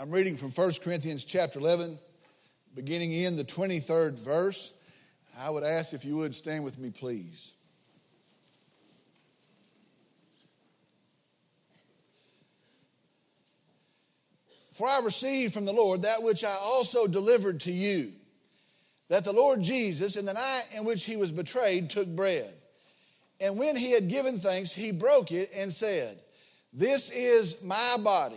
I'm reading from 1 Corinthians chapter 11, beginning in the 23rd verse. I would ask if you would stand with me, please. For I received from the Lord that which I also delivered to you that the Lord Jesus, in the night in which he was betrayed, took bread. And when he had given thanks, he broke it and said, This is my body,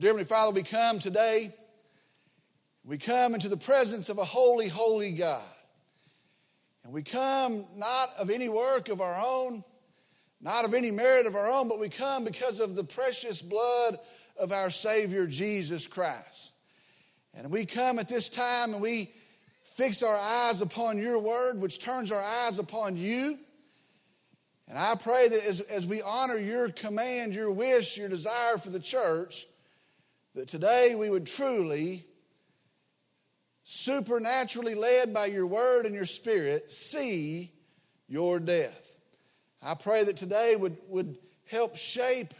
Dear Heavenly Father, we come today. We come into the presence of a holy, holy God. And we come not of any work of our own, not of any merit of our own, but we come because of the precious blood of our Savior Jesus Christ. And we come at this time and we fix our eyes upon your word, which turns our eyes upon you. And I pray that as, as we honor your command, your wish, your desire for the church, that today we would truly, supernaturally led by your word and your spirit, see your death. I pray that today would, would help shape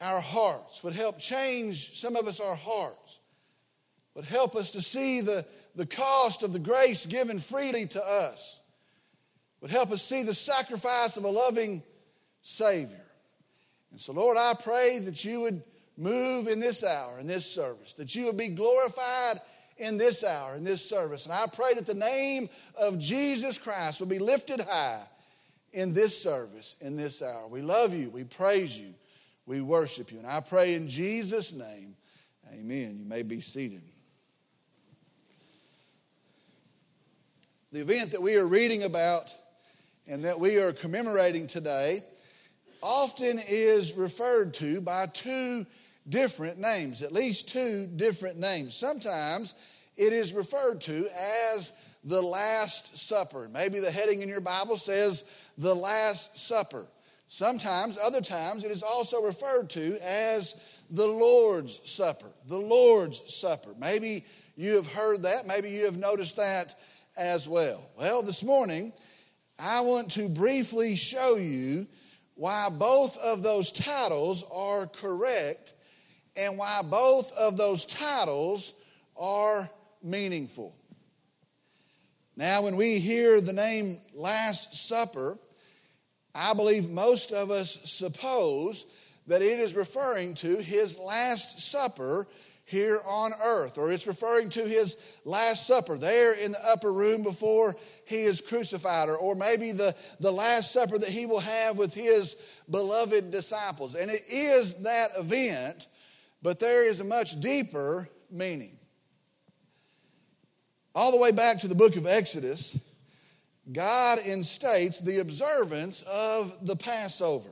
our hearts, would help change some of us our hearts, would help us to see the, the cost of the grace given freely to us, would help us see the sacrifice of a loving Savior. And so, Lord, I pray that you would move in this hour, in this service, that you would be glorified in this hour, in this service. And I pray that the name of Jesus Christ will be lifted high in this service, in this hour. We love you. We praise you. We worship you. And I pray in Jesus' name, amen. You may be seated. The event that we are reading about and that we are commemorating today often is referred to by two different names, at least two different names. Sometimes it is referred to as the Last Supper. Maybe the heading in your Bible says the Last Supper. Sometimes, other times, it is also referred to as the Lord's Supper. The Lord's Supper. Maybe you have heard that. Maybe you have noticed that as well. Well, this morning, I want to briefly show you why both of those titles are correct and why both of those titles are meaningful. Now, when we hear the name Last Supper, I believe most of us suppose that it is referring to his Last Supper here on earth, or it's referring to his Last Supper there in the upper room before he is crucified, or, or maybe the, the Last Supper that he will have with his beloved disciples. And it is that event, but there is a much deeper meaning. All the way back to the book of Exodus, God instates the observance of the Passover.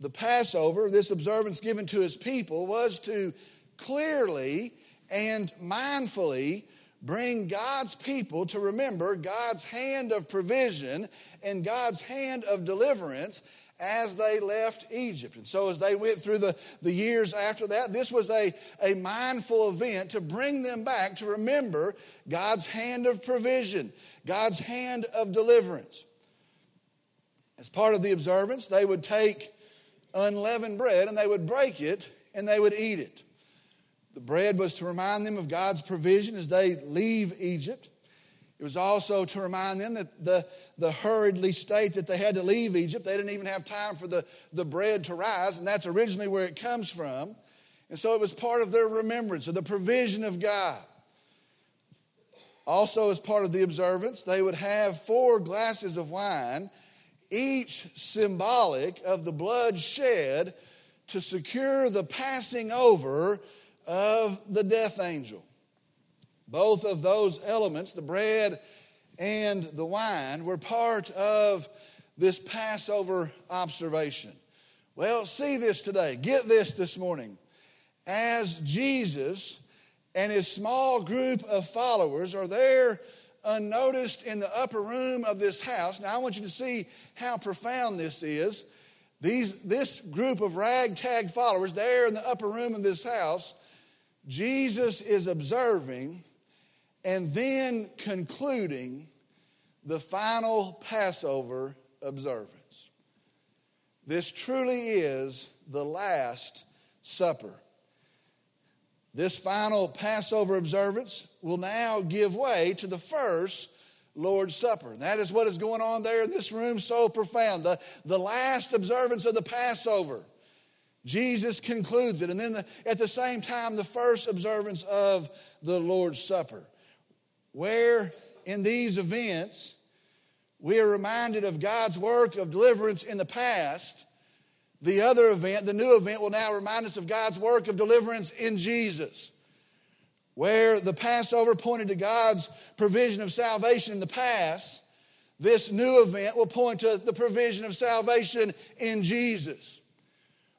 The Passover, this observance given to his people, was to clearly and mindfully bring God's people to remember God's hand of provision and God's hand of deliverance as they left Egypt. And so, as they went through the, the years after that, this was a, a mindful event to bring them back to remember God's hand of provision, God's hand of deliverance. As part of the observance, they would take unleavened bread and they would break it and they would eat it. The bread was to remind them of God's provision as they leave Egypt. It was also to remind them that the, the hurriedly state that they had to leave Egypt, they didn't even have time for the, the bread to rise, and that's originally where it comes from. And so it was part of their remembrance of the provision of God. Also, as part of the observance, they would have four glasses of wine, each symbolic of the blood shed to secure the passing over of the death angel. Both of those elements, the bread and the wine, were part of this Passover observation. Well, see this today. Get this this morning. as Jesus and his small group of followers are there unnoticed in the upper room of this house. Now, I want you to see how profound this is. These, this group of ragtag followers there in the upper room of this house, Jesus is observing and then concluding the final Passover observance. This truly is the Last Supper. This final Passover observance will now give way to the first Lord's Supper. And that is what is going on there in this room, so profound. The, the last observance of the Passover. Jesus concludes it. And then the, at the same time, the first observance of the Lord's Supper. Where in these events, we are reminded of God's work of deliverance in the past the other event, the new event, will now remind us of God's work of deliverance in Jesus. Where the Passover pointed to God's provision of salvation in the past, this new event will point to the provision of salvation in Jesus.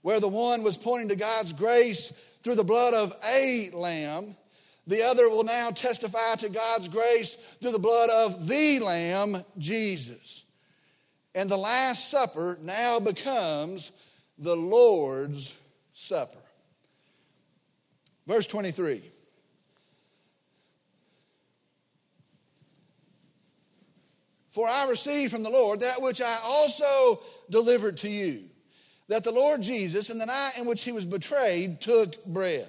Where the one was pointing to God's grace through the blood of a lamb, the other will now testify to God's grace through the blood of the Lamb, Jesus. And the Last Supper now becomes the Lord's Supper. Verse 23. For I received from the Lord that which I also delivered to you, that the Lord Jesus, in the night in which he was betrayed, took bread.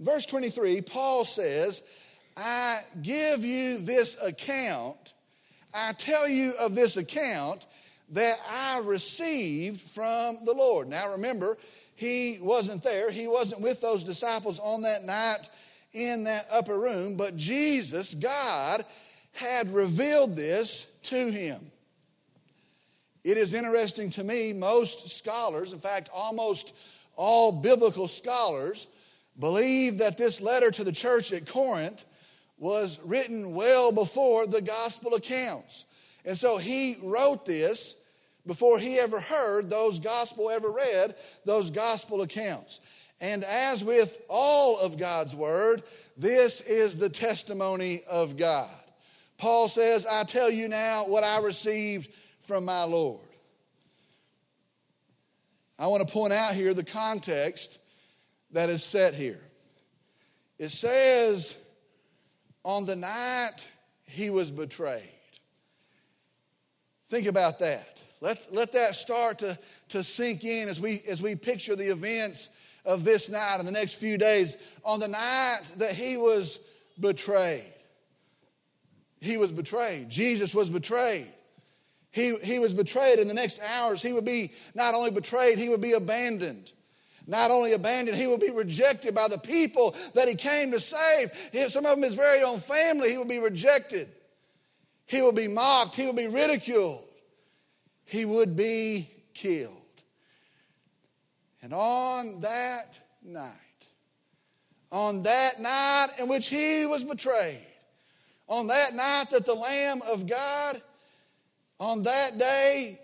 Verse 23, Paul says, I give you this account, I tell you of this account that I received from the Lord. Now remember, he wasn't there, he wasn't with those disciples on that night in that upper room, but Jesus, God, had revealed this to him. It is interesting to me, most scholars, in fact, almost all biblical scholars, believe that this letter to the church at Corinth was written well before the gospel accounts. And so he wrote this before he ever heard those gospel, ever read those gospel accounts. And as with all of God's word, this is the testimony of God. Paul says, I tell you now what I received from my Lord. I want to point out here the context that is set here. It says, on the night he was betrayed. Think about that. Let, let that start to, to sink in as we, as we picture the events of this night and the next few days. On the night that he was betrayed, he was betrayed. Jesus was betrayed. He, he was betrayed. In the next hours, he would be not only betrayed, he would be abandoned. Not only abandoned, he will be rejected by the people that he came to save. Some of them, his very own family, he will be rejected. He will be mocked. He will be ridiculed he would be killed. And on that night, on that night in which he was betrayed, on that night that the Lamb of God, on that day,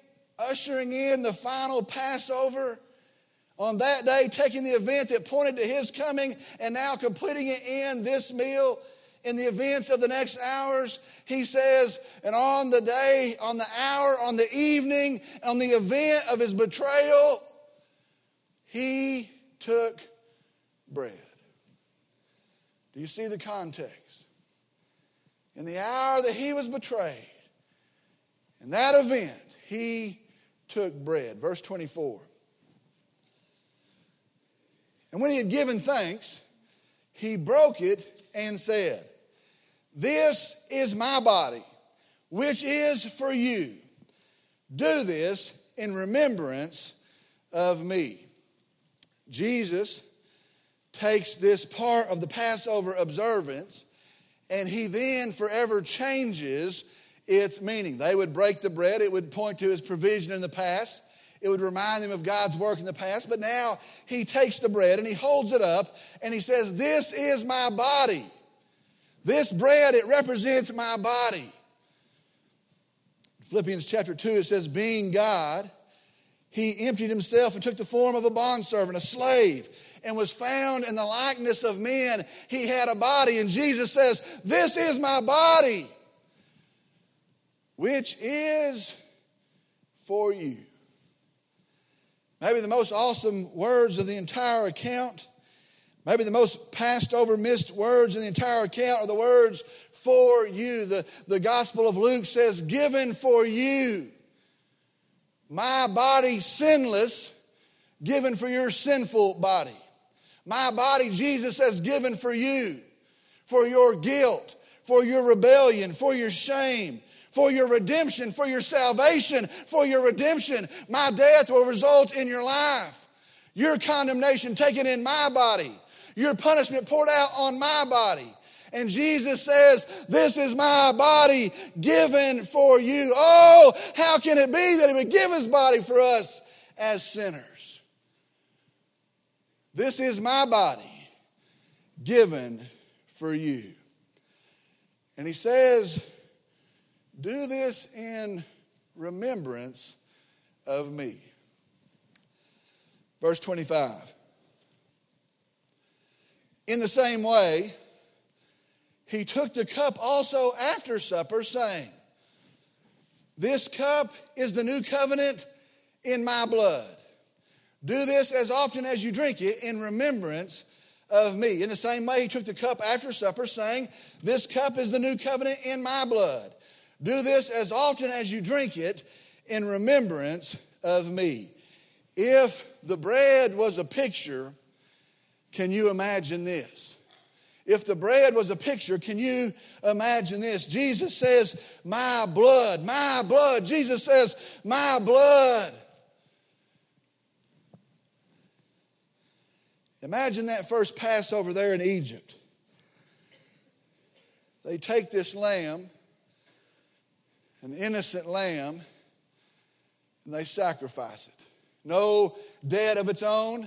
ushering in the final Passover, on that day, taking the event that pointed to his coming and now completing it in this meal, in the events of the next hours, he says, and on the day, on the hour, on the evening, on the event of his betrayal, he took bread. Do you see the context? In the hour that he was betrayed, in that event, he took bread. Verse 24. And when he had given thanks, he broke it and said, this is my body, which is for you. Do this in remembrance of me. Jesus takes this part of the Passover observance and he then forever changes its meaning. They would break the bread, it would point to his provision in the past. It would remind them of God's work in the past. But now he takes the bread and he holds it up and he says, This is my body this bread, it represents my body. Philippians chapter 2, it says, Being God, he emptied himself and took the form of a bondservant, a slave, and was found in the likeness of men. He had a body, and Jesus says, This is my body, which is for you. Maybe the most awesome words of the entire account, maybe the most passed over, missed words in the entire account are the words for you. The, the Gospel of Luke says, given for you. My body sinless, given for your sinful body. My body, Jesus has given for you, for your guilt, for your rebellion, for your shame, for your redemption, for your salvation, for your redemption. My death will result in your life. Your condemnation taken in my body. Your punishment poured out on my body. And Jesus says, This is my body given for you. Oh, how can it be that He would give His body for us as sinners? This is my body given for you. And He says, do this in remembrance of me. Verse 25. In the same way, he took the cup also after supper, saying, This cup is the new covenant in my blood. Do this as often as you drink it in remembrance of me. In the same way, he took the cup after supper, saying, This cup is the new covenant in my blood. Do this as often as you drink it in remembrance of me. If the bread was a picture, can you imagine this? If the bread was a picture, can you imagine this? Jesus says, My blood, my blood. Jesus says, My blood. Imagine that first Passover there in Egypt. They take this lamb an innocent lamb and they sacrifice it. No debt of its own,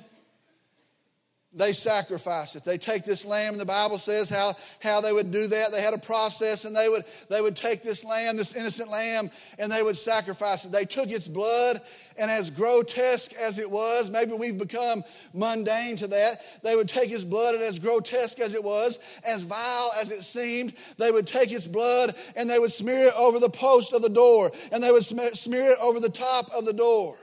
they sacrifice it. They take this lamb, the Bible says how, how they would do that. They had a process, and they would, they would take this lamb, this innocent lamb, and they would sacrifice it. They took its blood, and as grotesque as it was, maybe we've become mundane to that. They would take his blood, and as grotesque as it was, as vile as it seemed, they would take its blood and they would smear it over the post of the door, and they would smear it over the top of the door.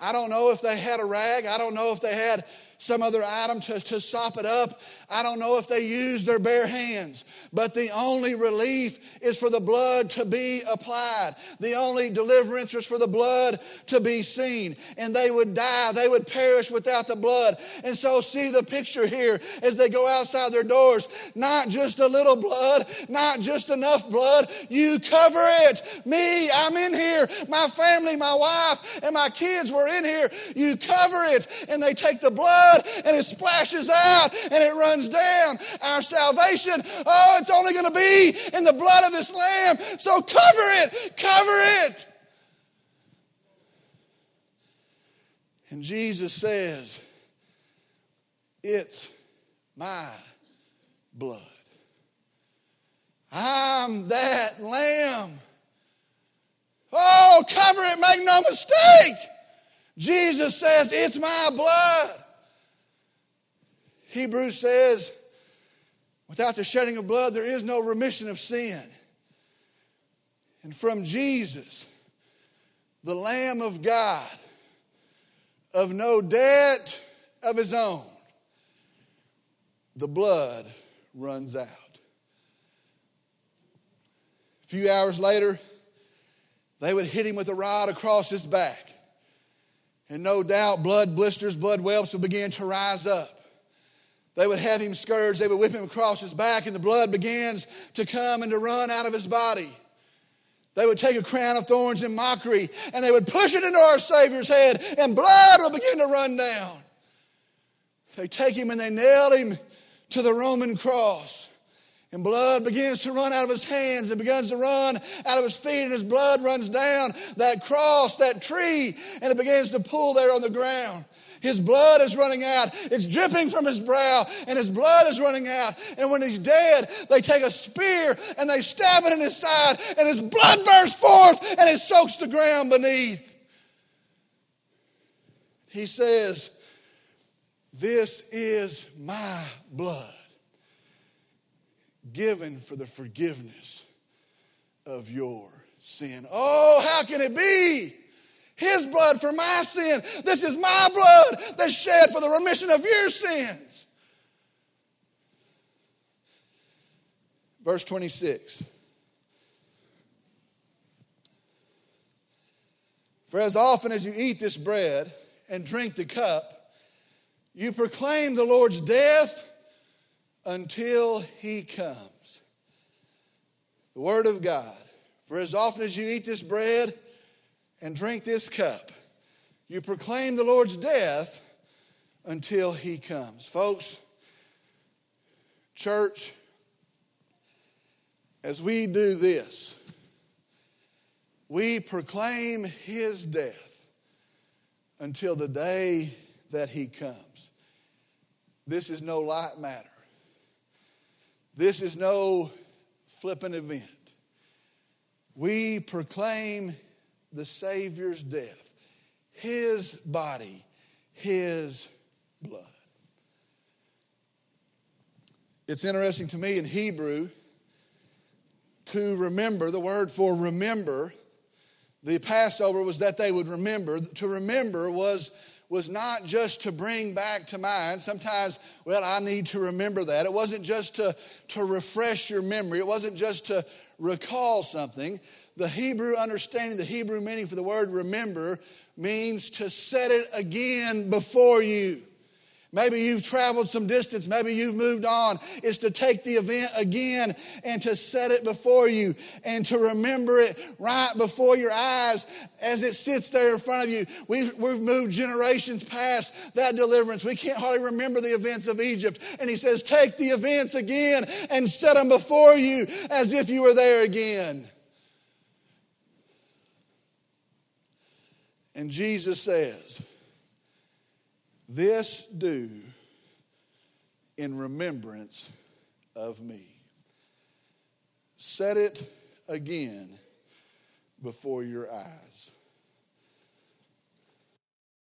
I don't know if they had a rag. I don't know if they had some other item to, to sop it up. I don't know if they used their bare hands, but the only relief is for the blood to be applied. The only deliverance was for the blood to be seen. And they would die, they would perish without the blood. And so, see the picture here as they go outside their doors. Not just a little blood, not just enough blood. You cover it. Me, I'm in here. My family, my wife, and my kids were in here. You cover it. And they take the blood and it splashes out and it runs down. Our salvation, oh, it's only going to be in the blood of this lamb. So cover it, cover it. And Jesus says, It's my blood. I'm that lamb. Oh, cover it, make no mistake. Jesus says, It's my blood. Hebrews says, without the shedding of blood, there is no remission of sin. And from Jesus, the Lamb of God, of no debt of his own, the blood runs out. A few hours later, they would hit him with a rod across his back. And no doubt, blood blisters, blood whelps would begin to rise up. They would have him scourged, they would whip him across his back, and the blood begins to come and to run out of his body. They would take a crown of thorns in mockery and they would push it into our Savior's head, and blood would begin to run down. They take him and they nail him to the Roman cross. And blood begins to run out of his hands and begins to run out of his feet, and his blood runs down that cross, that tree, and it begins to pool there on the ground. His blood is running out. It's dripping from his brow, and his blood is running out. And when he's dead, they take a spear and they stab it in his side, and his blood bursts forth and it soaks the ground beneath. He says, This is my blood given for the forgiveness of your sin. Oh, how can it be? His blood for my sin. This is my blood that's shed for the remission of your sins. Verse 26. For as often as you eat this bread and drink the cup, you proclaim the Lord's death until he comes. The Word of God. For as often as you eat this bread and drink this cup, you proclaim the Lord's death until he comes. Folks, church, as we do this, we proclaim his death until the day that he comes. This is no light matter. This is no flippant event. We proclaim the Savior's death, His body, His blood. It's interesting to me in Hebrew to remember, the word for remember, the Passover was that they would remember. To remember was was not just to bring back to mind. Sometimes, well, I need to remember that. It wasn't just to, to refresh your memory, it wasn't just to recall something. The Hebrew understanding, the Hebrew meaning for the word remember means to set it again before you. Maybe you've traveled some distance. Maybe you've moved on. Is to take the event again and to set it before you and to remember it right before your eyes as it sits there in front of you. We've, we've moved generations past that deliverance. We can't hardly remember the events of Egypt. And he says, Take the events again and set them before you as if you were there again. And Jesus says, this do in remembrance of me. Set it again before your eyes.